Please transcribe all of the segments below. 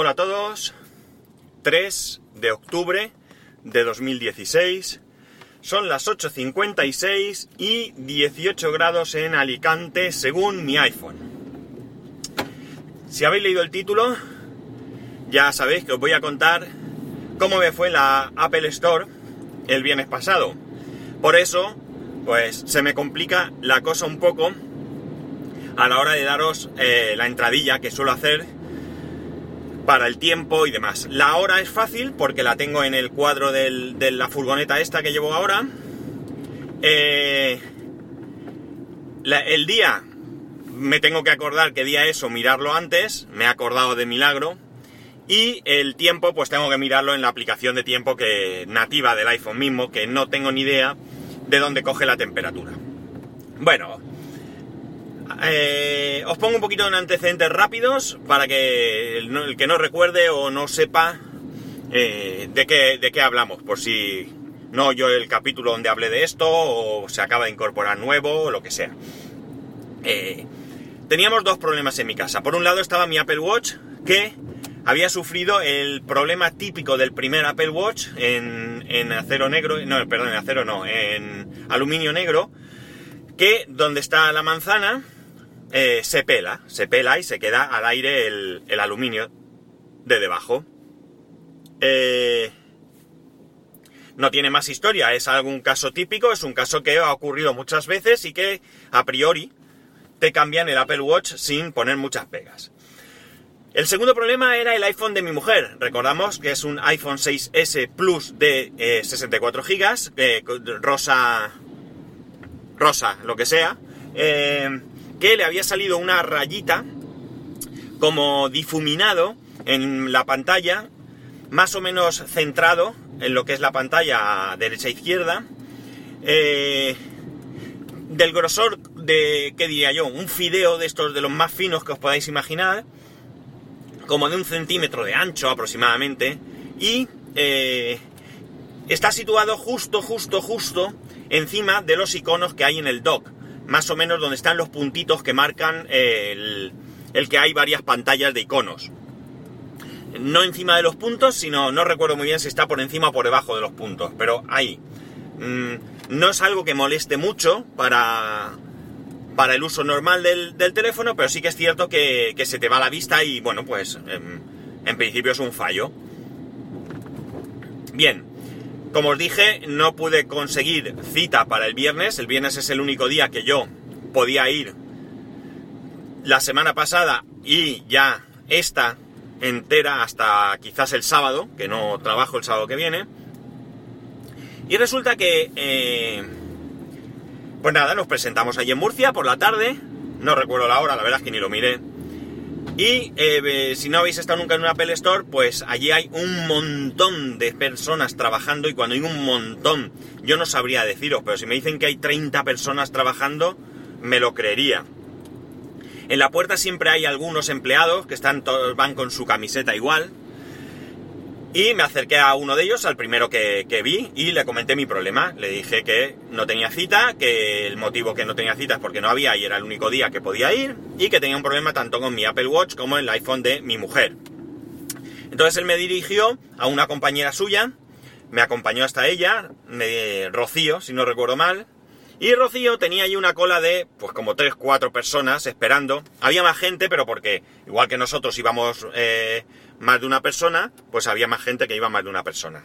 Hola a todos, 3 de octubre de 2016, son las 8.56 y 18 grados en Alicante según mi iPhone. Si habéis leído el título, ya sabéis que os voy a contar cómo me fue la Apple Store el viernes pasado. Por eso, pues se me complica la cosa un poco a la hora de daros eh, la entradilla que suelo hacer para el tiempo y demás. La hora es fácil porque la tengo en el cuadro de la furgoneta esta que llevo ahora. Eh, el día, me tengo que acordar qué día es o mirarlo antes, me he acordado de milagro. Y el tiempo, pues tengo que mirarlo en la aplicación de tiempo que nativa del iPhone mismo, que no tengo ni idea de dónde coge la temperatura. Bueno, eh, os pongo un poquito de antecedentes rápidos para que el, que no recuerde o no sepa eh, de, qué, de qué hablamos, por si no yo el capítulo donde hablé de esto o se acaba de incorporar nuevo o lo que sea. Eh, teníamos dos problemas en mi casa. Por un lado estaba mi Apple Watch que había sufrido el problema típico del primer Apple Watch en, en acero negro, no, perdón, en acero no, en aluminio negro, que donde está la manzana, eh, se pela, se pela y se queda al aire el, aluminio de debajo. Eh, no tiene más historia, es algún caso típico, es un caso que ha ocurrido muchas veces y que a priori te cambian el Apple Watch sin poner muchas pegas. El segundo problema era el iPhone de mi mujer. Recordamos que es un iPhone 6S Plus de 64 GB, rosa, rosa, lo que sea. Eh, que le había salido una rayita como difuminado en la pantalla, más o menos centrado en lo que es la pantalla derecha-izquierda, e eh, del grosor de, ¿qué diría yo? Un fideo de estos de los más finos que os podáis imaginar, como de un centímetro de ancho aproximadamente, y eh, está situado justo, justo, justo encima de los iconos que hay en el dock más o menos donde están los puntitos que marcan el, que hay varias pantallas de iconos. No encima de los puntos, sino no recuerdo muy bien si está por encima o por debajo de los puntos, pero ahí. Mm, no es algo que moleste mucho para, para el uso normal del, teléfono, pero sí que es cierto que, se te va la vista y bueno, pues en, en principio es un fallo. Bien, como os dije, no pude conseguir cita para el viernes. El viernes es el único día que yo podía ir la semana pasada y ya esta entera hasta quizás el sábado, que no trabajo el sábado que viene. Y resulta que... Eh, pues nada, nos presentamos allí en Murcia por la tarde. No recuerdo la hora, la verdad es que ni lo miré. Y eh, si no habéis estado nunca en un Apple Store, pues allí hay un montón de personas trabajando y cuando hay un montón, yo no sabría deciros, pero si me dicen que hay 30 personas trabajando, me lo creería. En la puerta siempre hay algunos empleados que están van con su camiseta igual, y me acerqué a uno de ellos, al primero que, vi, y le comenté mi problema. Le dije que no tenía cita, que el motivo que no tenía cita es porque no había y era el único día que podía ir, y que tenía un problema tanto con mi Apple Watch como el iPhone de mi mujer. Entonces él me dirigió a una compañera suya, me acompañó hasta ella, me, Rocío, si no recuerdo mal, y Rocío tenía ahí una cola de, pues como 3, 4 personas esperando. Había más gente, pero porque, igual que nosotros íbamos... Eh, más de una persona, pues había más gente que iba más de una persona.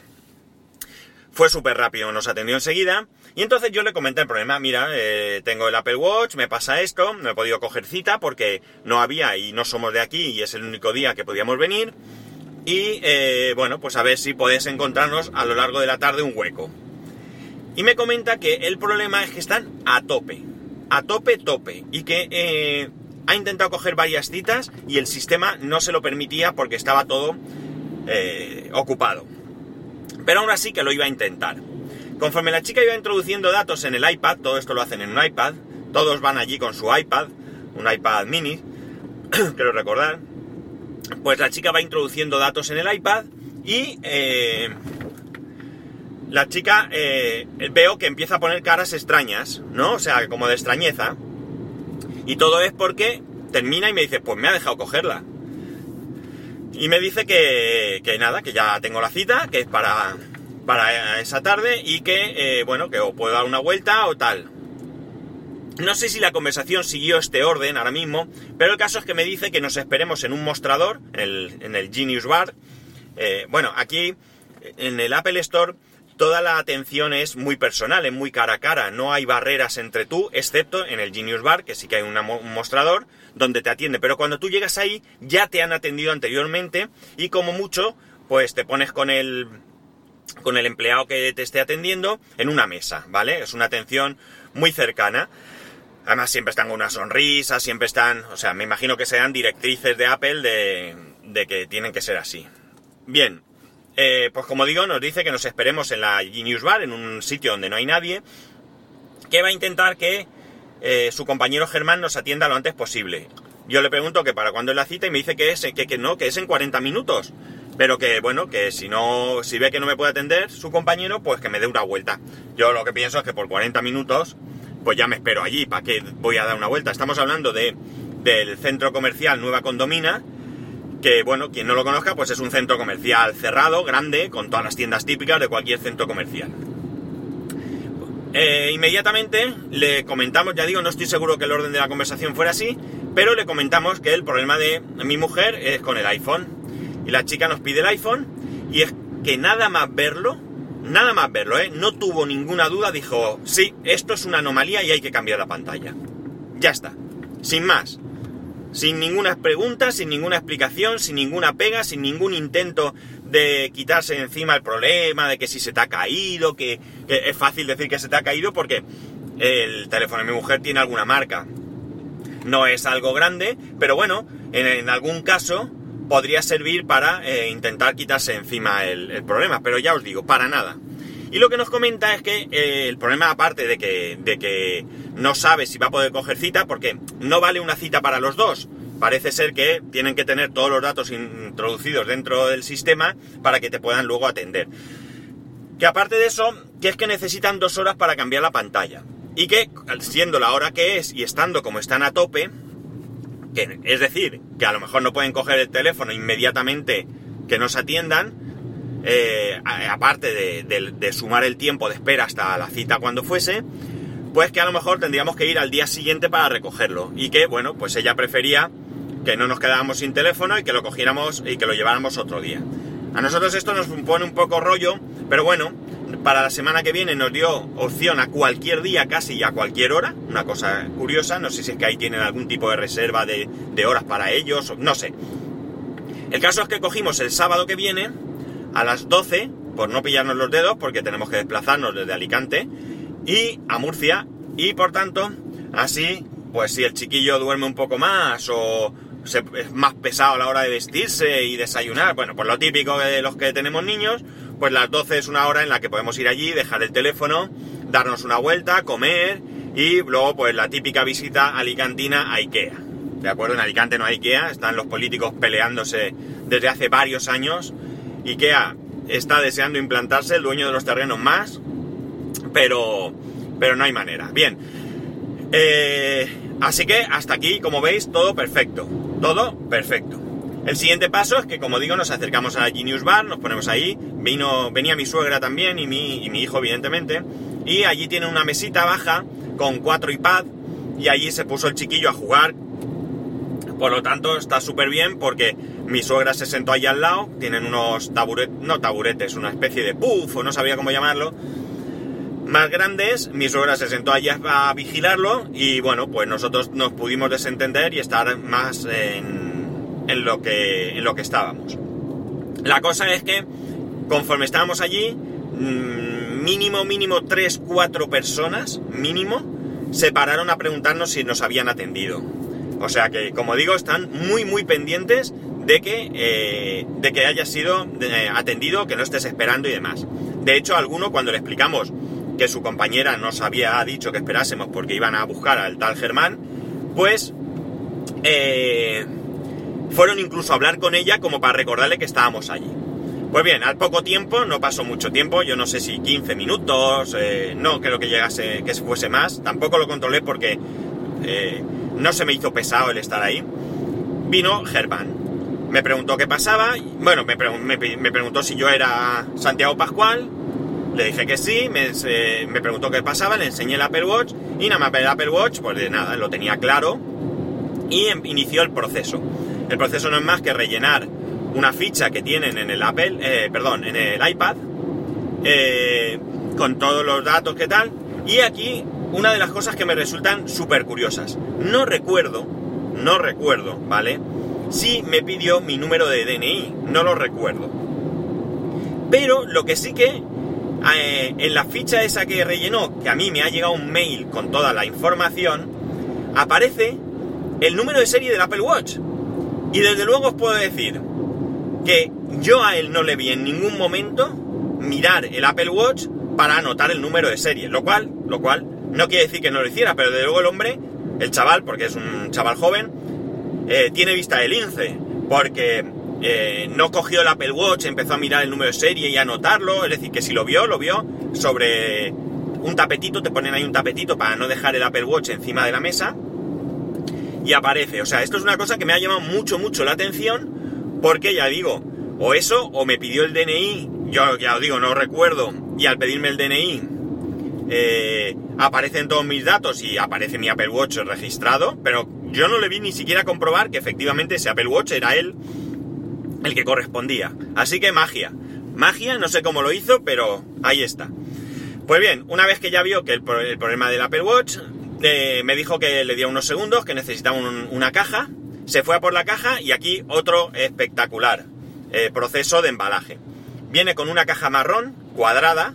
Fue súper rápido, nos atendió enseguida. Y entonces yo le comenté el problema, mira, eh, tengo el Apple Watch, me pasa esto, no he podido coger cita porque no había y no somos de aquí y es el único día que podíamos venir. Y eh, bueno, pues a ver si podés encontrarnos a lo largo de la tarde un hueco. Y me comenta que el problema es que están a tope, a tope, tope. Y que eh, ha intentado coger varias citas y el sistema no se lo permitía porque estaba todo eh, ocupado. Pero aún así que lo iba a intentar. Conforme la chica iba introduciendo datos en el iPad, todo esto lo hacen en un iPad, todos van allí con su iPad, un iPad mini, quiero recordar, pues la chica va introduciendo datos en el iPad y eh, la chica eh, veo que empieza a poner caras extrañas, ¿no? O sea, como de extrañeza. Y todo es porque termina y me dice, pues me ha dejado cogerla. Y me dice que, que nada, que ya tengo la cita, que es para, para esa tarde y que, eh, bueno, que o puedo dar una vuelta o tal. No sé si la conversación siguió este orden ahora mismo, pero el caso es que me dice que nos esperemos en un mostrador, en el, en el Genius Bar. Eh, bueno, aquí en el Apple Store toda la atención es muy personal, es muy cara a cara, no hay barreras entre tú, excepto en el Genius Bar, que sí que hay un mostrador donde te atiende, pero cuando tú llegas ahí ya te han atendido anteriormente y como mucho, pues te pones con el con el empleado que te esté atendiendo en una mesa, ¿vale? Es una atención muy cercana. Además siempre están con una sonrisa, siempre están, o sea, me imagino que sean directrices de Apple de, de que tienen que ser así. Bien, eh, pues como digo, nos dice que nos esperemos en la Genius Bar, en un sitio donde no hay nadie, que va a intentar que eh, su compañero Germán nos atienda lo antes posible. Yo le pregunto que para cuándo es la cita y me dice que es que, que no, que es en 40 minutos. Pero que bueno, que si no, si ve que no me puede atender su compañero, pues que me dé una vuelta. Yo lo que pienso es que por 40 minutos, pues ya me espero allí, ¿para qué voy a dar una vuelta? Estamos hablando de, del centro comercial Nueva Condomina, que bueno, quien no lo conozca, pues es un centro comercial cerrado, grande, con todas las tiendas típicas de cualquier centro comercial. Eh, inmediatamente le comentamos, ya digo, no estoy seguro que el orden de la conversación fuera así, pero le comentamos que el problema de mi mujer es con el iPhone. Y la chica nos pide el iPhone y es que nada más verlo, nada más verlo, ¿eh? no tuvo ninguna duda, dijo, sí, esto es una anomalía y hay que cambiar la pantalla. Ya está, sin más sin ninguna pregunta, sin ninguna explicación, sin ninguna pega, sin ningún intento de quitarse encima el problema, de que si se te ha caído, que, es fácil decir que se te ha caído porque el teléfono de mi mujer tiene alguna marca. No es algo grande, pero bueno, en, algún caso podría servir para eh, intentar quitarse encima el, problema, pero ya os digo, para nada. Y lo que nos comenta es que eh, el problema, aparte de que, de que no sabe si va a poder coger cita, porque no vale una cita para los dos. Parece ser que tienen que tener todos los datos introducidos dentro del sistema para que te puedan luego atender. Que aparte de eso, que es que necesitan dos horas para cambiar la pantalla. Y que, siendo la hora que es y estando como están a tope, es decir, que a lo mejor no pueden coger el teléfono inmediatamente que nos atiendan, eh, aparte de, sumar el tiempo de espera hasta la cita cuando fuese, pues que a lo mejor tendríamos que ir al día siguiente para recogerlo. Y que, bueno, pues ella prefería que no nos quedáramos sin teléfono y que lo cogiéramos y que lo lleváramos otro día. A nosotros esto nos pone un poco rollo, pero bueno, para la semana que viene nos dio opción a cualquier día, casi y a cualquier hora. Una cosa curiosa, no sé si es que ahí tienen algún tipo de reserva de, de horas para ellos, no sé. El caso es que cogimos el sábado que viene a las 12, por no pillarnos los dedos, porque tenemos que desplazarnos desde Alicante y a Murcia, y por tanto, así, pues si el chiquillo duerme un poco más o es más pesado a la hora de vestirse y desayunar, bueno, pues lo típico de los que tenemos niños, pues las 12 es una hora en la que podemos ir allí, dejar el teléfono, darnos una vuelta, comer y luego pues la típica visita alicantina a Ikea. ¿De acuerdo? En Alicante no hay Ikea, están los políticos peleándose desde hace varios años IKEA está deseando implantarse, el dueño de los terrenos más, pero, pero no hay manera. Bien, eh, así que hasta aquí, como veis, todo perfecto, todo perfecto. El siguiente paso es que, como digo, nos acercamos a la Genius Bar, nos ponemos ahí, vino, venía mi suegra también y mi, y mi hijo, evidentemente, y allí tiene una mesita baja con cuatro iPad y allí se puso el chiquillo a jugar. Por lo tanto, está súper bien porque mi suegra se sentó allí al lado, tienen unos taburetes, no taburetes, una especie de puff, o no sabía cómo llamarlo, más grandes, mi suegra se sentó allí a vigilarlo y bueno, pues nosotros nos pudimos desentender y estar más en, en, lo, que, en lo que estábamos. La cosa es que conforme estábamos allí, mm, mínimo, mínimo 3, 4 personas, mínimo, se pararon a preguntarnos si nos habían atendido. O sea que, como digo, están muy, muy pendientes de que, eh, de que hayas sido eh, atendido, que no estés esperando y demás. De hecho, alguno cuando le explicamos que su compañera nos había dicho que esperásemos porque iban a buscar al tal Germán, pues eh, fueron incluso a hablar con ella como para recordarle que estábamos allí. Pues bien, al poco tiempo, no pasó mucho tiempo, yo no sé si 15 minutos, no creo que llegase, que se fuese más, tampoco lo controlé porque no se me hizo pesado el estar ahí. Vino Germán me preguntó qué pasaba, bueno, me, preguntó si yo era Santiago Pascual, le dije que sí, me, preguntó qué pasaba, le enseñé el Apple Watch y nada más el Apple Watch, pues de nada, lo tenía claro y em, inició el proceso. El proceso no es más que rellenar una ficha que tienen en el Apple, eh, perdón, en el iPad, eh, con todos los datos que tal. Y aquí una de las cosas que me resultan súper curiosas. No recuerdo, no recuerdo, ¿vale? Si me pidió mi número de DNI, no lo recuerdo. Pero lo que sí que eh, en la ficha esa que rellenó, que a mí me ha llegado un mail con toda la información, aparece el número de serie del Apple Watch. Y desde luego os puedo decir que yo a él no le vi en ningún momento mirar el Apple Watch para anotar el número de serie, lo cual, lo cual no quiere decir que no lo hiciera, pero desde luego el hombre, el chaval, porque es un chaval joven, eh, tiene vista de lince, porque eh, no cogió el Apple Watch, empezó a mirar el número de serie y a anotarlo, es decir, que si lo vio, lo vio sobre un tapetito, te ponen ahí un tapetito para no dejar el Apple Watch encima de la mesa y aparece. O sea, esto es una cosa que me ha llamado mucho, mucho la atención porque ya digo, o eso, o me pidió el DNI, yo ya os digo, no recuerdo, y al pedirme el DNI eh, aparecen todos mis datos y aparece mi Apple Watch registrado, pero yo no le vi ni siquiera comprobar que efectivamente ese Apple Watch era él el que correspondía. Así que magia. Magia, no sé cómo lo hizo, pero ahí está. Pues bien, una vez que ya vio que el, problema del Apple Watch, eh, me dijo que le dio unos segundos, que necesitaba una caja, se fue a por la caja y aquí otro espectacular eh, proceso de embalaje. Viene con una caja marrón, cuadrada,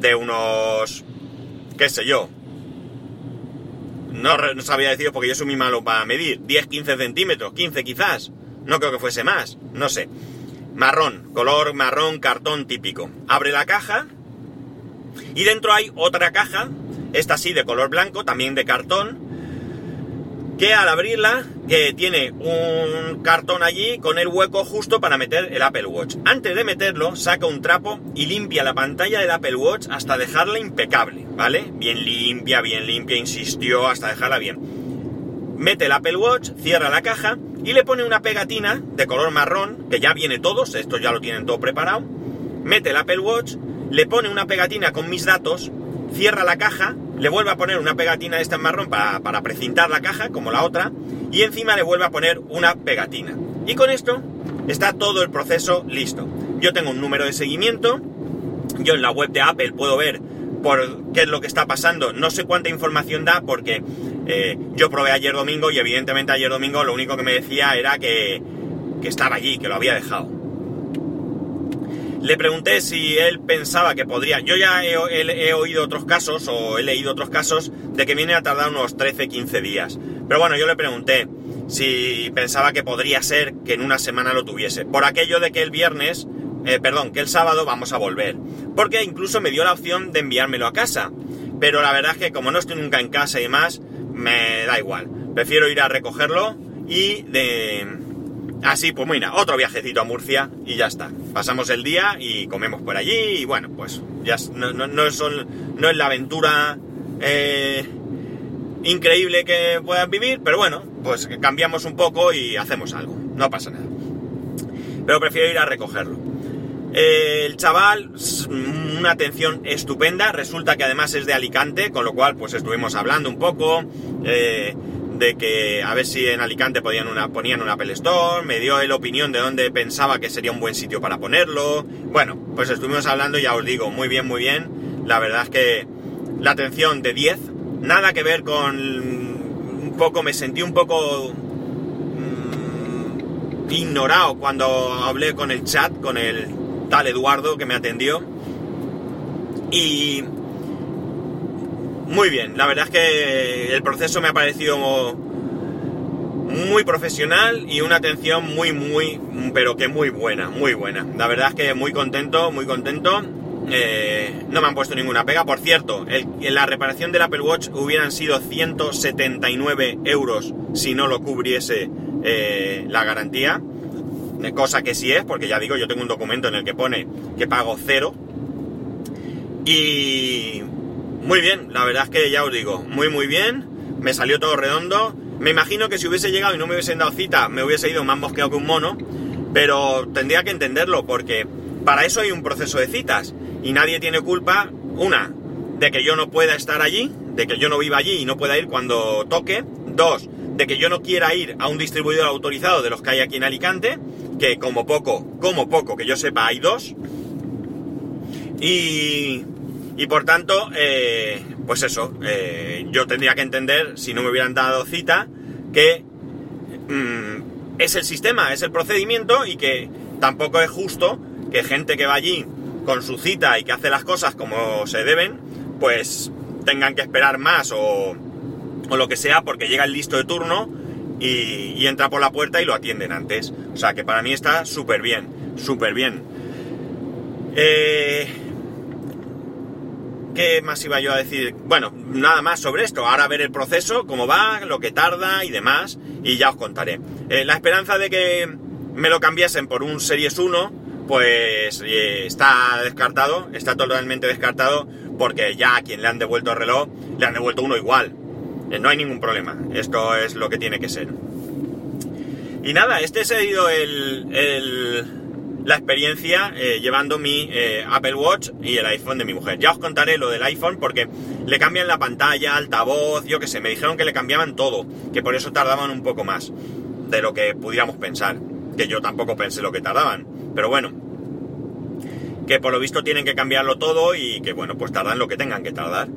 de unos qué sé yo, no, no sabía decir porque yo soy muy malo para medir, 10-15 centímetros, 15 quizás, no creo que fuese más, no sé. Marrón, color marrón, cartón típico. Abre la caja y dentro hay otra caja, esta sí de color blanco, también de cartón, que al abrirla que tiene un cartón allí con el hueco justo para meter el Apple Watch. Antes de meterlo, saca un trapo y limpia la pantalla del Apple Watch hasta dejarla impecable, ¿vale? Bien limpia, bien limpia, insistió hasta dejarla bien. Mete el Apple Watch, cierra la caja y le pone una pegatina de color marrón, que ya viene todos, esto ya lo tienen todo preparado. Mete el Apple Watch, le pone una pegatina con mis datos, cierra la caja, le vuelve a poner una pegatina de esta en marrón para, para precintar la caja, como la otra, y encima le vuelve a poner una pegatina. Y con esto está todo el proceso listo. Yo tengo un número de seguimiento, yo en la web de Apple puedo ver por qué es lo que está pasando, no sé cuánta información da porque eh, yo probé ayer domingo y evidentemente ayer domingo lo único que me decía era que, que estaba allí, que lo había dejado. Le pregunté si él pensaba que podría. Yo ya he, oído otros casos o he leído otros casos de que viene a tardar unos 13-15 días. Pero bueno, yo le pregunté si pensaba que podría ser que en una semana lo tuviese. Por aquello de que el viernes, eh, perdón, que el sábado vamos a volver. Porque incluso me dio la opción de enviármelo a casa. Pero la verdad es que como no estoy nunca en casa y demás, me da igual. Prefiero ir a recogerlo y de Así, pues mira, otro viajecito a Murcia y ya está. Pasamos el día y comemos por allí y bueno, pues ya no, es la aventura eh, increíble que puedan vivir, pero bueno, pues cambiamos un poco y hacemos algo, no pasa nada. Pero prefiero ir a recogerlo. el chaval, una atención estupenda, resulta que además es de Alicante, con lo cual pues estuvimos hablando un poco. Eh, de que a ver si en Alicante podían una, ponían un Apple me dio él opinión de dónde pensaba que sería un buen sitio para ponerlo. Bueno, pues estuvimos hablando, ya os digo, muy bien, muy bien. La verdad es que la atención de 10, nada que ver con un poco, me sentí un poco mm, ignorado cuando hablé con el chat, con el tal Eduardo que me atendió. Y muy bien, la verdad es que el proceso me ha parecido muy profesional y una atención muy, muy, pero que muy buena, muy buena. La verdad es que muy contento, muy contento. Eh, no me han puesto ninguna pega. Por cierto, en la reparación del Apple Watch hubieran sido 179 euros si no lo cubriese eh, la garantía. Cosa que sí es, porque ya digo, yo tengo un documento en el que pone que pago cero. Y muy bien, la verdad es que ya os digo, muy muy bien, me salió todo redondo. Me imagino que si hubiese llegado y no me hubiesen dado cita, me hubiese ido más mosqueado que un mono. Pero tendría que entenderlo porque para eso hay un proceso de citas y nadie tiene culpa, una, de que yo no pueda estar allí, de que yo no viva allí y no pueda ir cuando toque, dos, de que yo no quiera ir a un distribuidor autorizado de los que hay aquí en Alicante, que como poco, como poco, que yo sepa, hay dos. Y, y por tanto, eh, pues eso, eh, yo tendría que entender, si no me hubieran dado cita, que mm, es el sistema, es el procedimiento y que tampoco es justo que gente que va allí con su cita y que hace las cosas como se deben, pues tengan que esperar más o, o lo que sea porque llega el listo de turno y, entra por la puerta y lo atienden antes. O sea que para mí está súper bien, súper bien. Eh, ¿Qué más iba yo a decir? Bueno, nada más sobre esto. Ahora ver el proceso, cómo va, lo que tarda y demás, y ya os contaré. Eh, la esperanza de que me lo cambiasen por un Series 1, pues eh, está descartado, está totalmente descartado, porque ya a quien le han devuelto el reloj, le han devuelto uno igual. Eh, no hay ningún problema. Esto es lo que tiene que ser. Y nada, este ha sido el, la experiencia eh, llevando mi eh, Apple Watch y el iPhone de mi mujer. Ya os contaré lo del iPhone porque le cambian la pantalla, altavoz, yo qué sé, me dijeron que le cambiaban todo, que por eso tardaban un poco más de lo que pudiéramos pensar, que yo tampoco pensé lo que tardaban, pero bueno, que por lo visto tienen que cambiarlo todo y que bueno, pues tardan lo que tengan que tardar.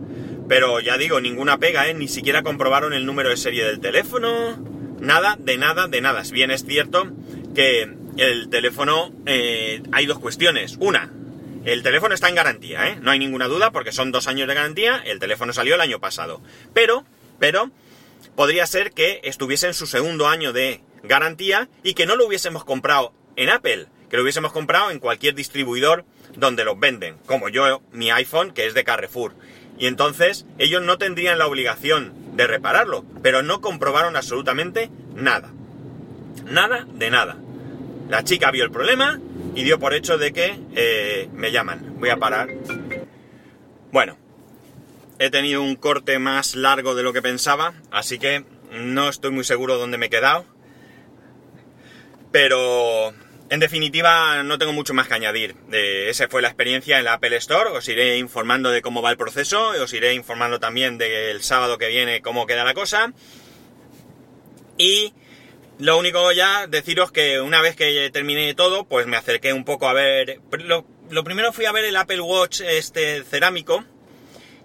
Pero ya digo, ninguna pega, ¿eh? Ni siquiera comprobaron el número de serie del teléfono. Nada, de nada, de nada. Si bien es cierto que el teléfono... Eh, hay dos cuestiones. Una, el teléfono está en garantía, ¿eh? No hay ninguna duda porque son dos años de garantía. El teléfono salió el año pasado. Pero, pero, podría ser que estuviese en su segundo año de garantía y que no lo hubiésemos comprado en Apple, que lo hubiésemos comprado en cualquier distribuidor donde los venden, como yo mi iPhone que es de Carrefour. Y entonces ellos no tendrían la obligación de repararlo, pero no comprobaron absolutamente nada. Nada de nada. La chica vio el problema y dio por hecho de que eh, me llaman. Voy a parar. Bueno, he tenido un corte más largo de lo que pensaba, así que no estoy muy seguro dónde me he quedado. Pero en definitiva, no tengo mucho más que añadir. Esa fue la experiencia en la Apple Store. Os iré informando de cómo va el proceso. Os iré informando también del sábado que viene cómo queda la cosa. Y lo único ya, deciros que una vez que terminé todo, pues me acerqué un poco a ver... Lo, lo primero fui a ver el Apple Watch este cerámico.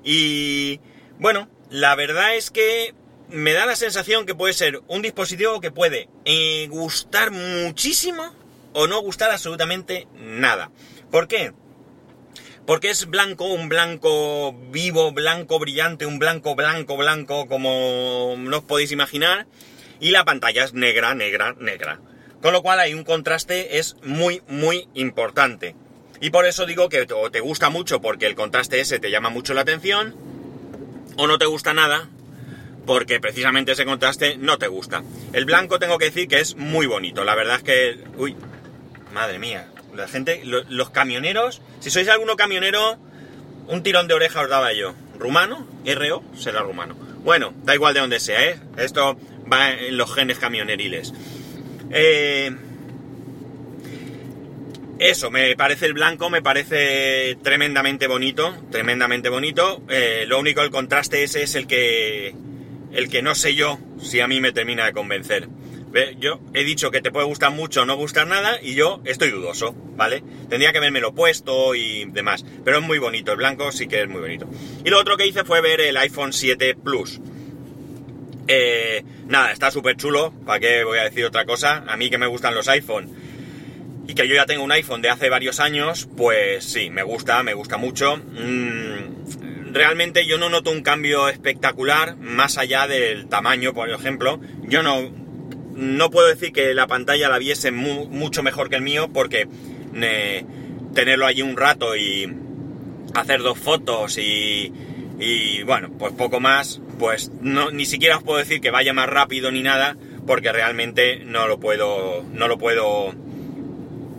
Y bueno, la verdad es que me da la sensación que puede ser un dispositivo que puede eh, gustar muchísimo o no gustar absolutamente nada. ¿Por qué? Porque es blanco, un blanco vivo, blanco brillante, un blanco, blanco, blanco, como no os podéis imaginar. Y la pantalla es negra, negra, negra. Con lo cual hay un contraste, es muy, muy importante. Y por eso digo que o te gusta mucho porque el contraste ese te llama mucho la atención, o no te gusta nada porque precisamente ese contraste no te gusta. El blanco tengo que decir que es muy bonito. La verdad es que... Uy, Madre mía, la gente, los camioneros, si sois alguno camionero, un tirón de oreja os daba yo. ¿Rumano? ¿RO? Será rumano. Bueno, da igual de donde sea, ¿eh? Esto va en los genes camioneriles. Eh, eso, me parece el blanco, me parece tremendamente bonito, tremendamente bonito. Eh, lo único, el contraste ese es el que, el que no sé yo si a mí me termina de convencer. Yo he dicho que te puede gustar mucho o no gustar nada y yo estoy dudoso, ¿vale? Tendría que verme lo puesto y demás. Pero es muy bonito, el blanco sí que es muy bonito. Y lo otro que hice fue ver el iPhone 7 Plus. Eh, nada, está súper chulo, ¿para qué voy a decir otra cosa? A mí que me gustan los iPhone y que yo ya tengo un iPhone de hace varios años, pues sí, me gusta, me gusta mucho. Mm, realmente yo no noto un cambio espectacular, más allá del tamaño, por ejemplo. Yo no, no puedo decir que la pantalla la viese mucho mejor que el mío porque tenerlo allí un rato y hacer dos fotos y, y, bueno, pues poco más, pues no, ni siquiera os puedo decir que vaya más rápido ni nada porque realmente no lo puedo, no lo puedo,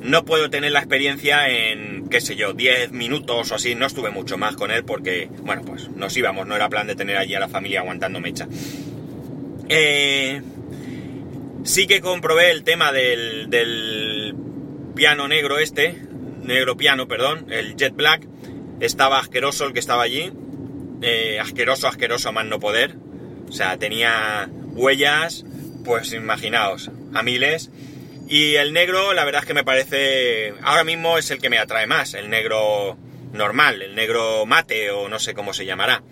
no puedo tener la experiencia en, qué sé yo, 10 minutos o así, no estuve mucho más con él porque, bueno, pues nos íbamos, no era plan de tener allí a la familia aguantando mecha. Eh, Sí que comprobé el tema del, piano negro este, negro piano, perdón, el Jet Black, estaba asqueroso el que estaba allí, asqueroso, asqueroso a más no poder, o sea, tenía huellas, pues imaginaos, a miles, y el negro, la verdad es que me parece, ahora mismo es el que me atrae más, el negro normal, el negro mate o no sé cómo se llamará.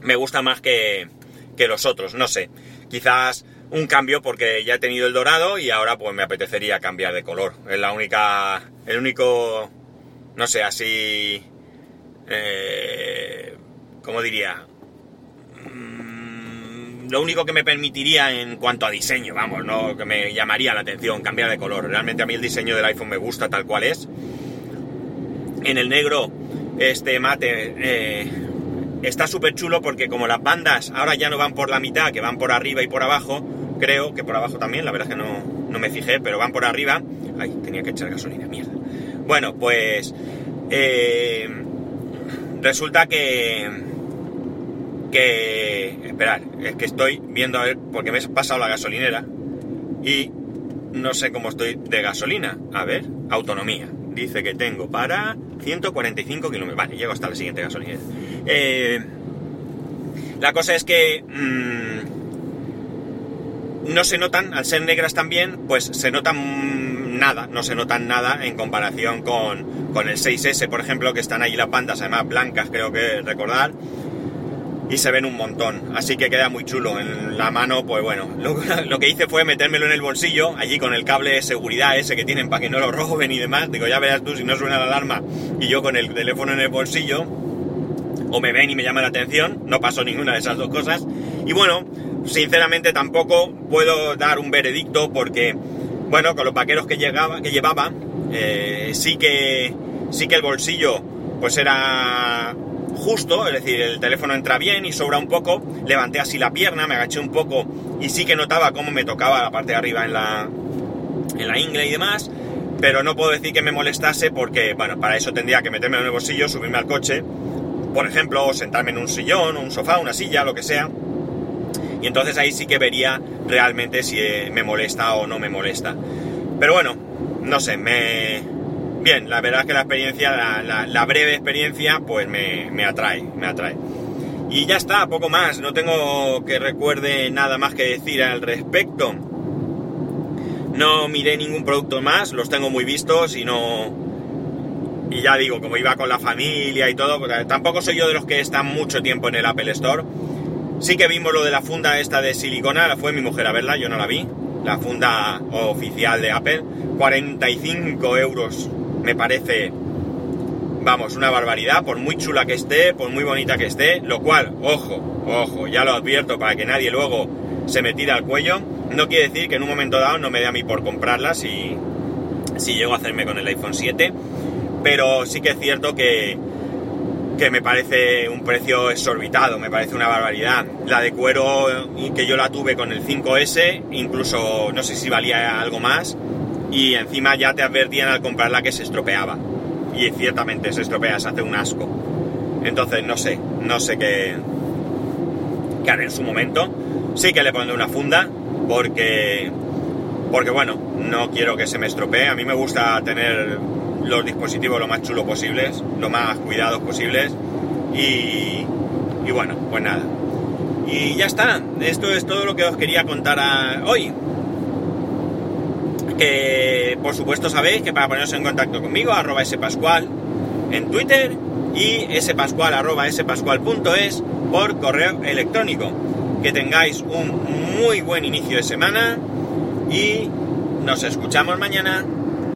Me gusta más que, que los otros, no sé. Quizás un cambio porque ya he tenido el dorado y ahora pues me apetecería cambiar de color. Es la única, el único, no sé, así, eh, ¿cómo diría? lo único que me permitiría en cuanto a diseño, vamos, no que me llamaría la atención, cambiar de color. Realmente a mí el diseño del iPhone me gusta tal cual es. En el negro, este mate eh, está súper chulo porque como las bandas ahora ya no van por la mitad, que van por arriba y por abajo, creo que por abajo también, la verdad es que no, no me fijé, pero van por arriba. Ay, tenía que echar gasolina, mierda. Bueno, pues eh, resulta que que... Esperad, es que estoy viendo a ver, porque me he pasado la gasolinera y no sé cómo estoy de gasolina. A ver, autonomía. Dice que tengo para 145 kilómetros. Vale, llego hasta la siguiente gasolinera. Eh, la cosa es que... Mm, no se notan, al ser negras también, pues se notan nada, no se notan nada en comparación con, con el 6S, por ejemplo, que están ahí las bandas, además blancas, creo que recordar, y se ven un montón. Así que queda muy chulo. En la mano, pues bueno, lo, que hice fue metérmelo en el bolsillo, allí con el cable de seguridad ese que tienen para que no lo roben y demás. Digo, ya verás tú si no suena la alarma y yo con el teléfono en el bolsillo, o me ven y me llama la atención, no pasó ninguna de esas dos cosas. Y bueno, sinceramente tampoco puedo dar un veredicto porque, bueno, con los vaqueros que, llegaba, que llevaba, eh, sí que sí que el bolsillo pues era justo, es decir, el teléfono entra bien y sobra un poco, levanté así la pierna, me agaché un poco y sí que notaba cómo me tocaba la parte de arriba en la, en la ingle y demás, pero no puedo decir que me molestase porque, bueno, para eso tendría que meterme en el bolsillo, subirme al coche, por ejemplo, o sentarme en un sillón, un sofá, una silla, lo que sea, y entonces ahí sí que vería realmente si eh, me molesta o no me molesta. Pero bueno, no sé, me, bien, la verdad es que la experiencia, la, breve experiencia, pues me, atrae, me atrae. Y ya está, poco más, no tengo que recuerde nada más que decir al respecto. No miré ningún producto más, los tengo muy vistos y no... Y ya digo, como iba con la familia y todo, pues, tampoco soy yo de los que están mucho tiempo en el Apple Store. Sí que vimos lo de la funda esta de silicona, fue mi mujer a verla, yo no la vi. La funda oficial de Apple, 45 euros me parece, vamos, una barbaridad, por muy chula que esté, por muy bonita que esté, lo cual, ojo, ojo, ya lo advierto para que nadie luego se me tire al cuello, no quiere decir que en un momento dado no me dé a mí por comprarla si, si llego a hacerme con el iPhone 7, pero sí que es cierto que, que me parece un precio exorbitado, me parece una barbaridad. La de cuero que yo la tuve con el 5S, incluso no sé si valía algo más, y encima ya te advertían al comprarla que se estropeaba. Y ciertamente se estropea, se hace un asco. Entonces no sé, no sé qué, qué haré en su momento. Sí que le pondré una funda porque, porque bueno, no quiero que se me estropee. A mí me gusta tener los dispositivos lo más chulo posibles, lo más cuidados posibles. Y, y bueno, pues nada. Y ya está, esto es todo lo que os quería contar hoy que por supuesto sabéis que para poneros en contacto conmigo, arroba spascual en Twitter y spascual arroba spascual.es por correo electrónico. Que tengáis un muy buen inicio de semana y nos escuchamos mañana.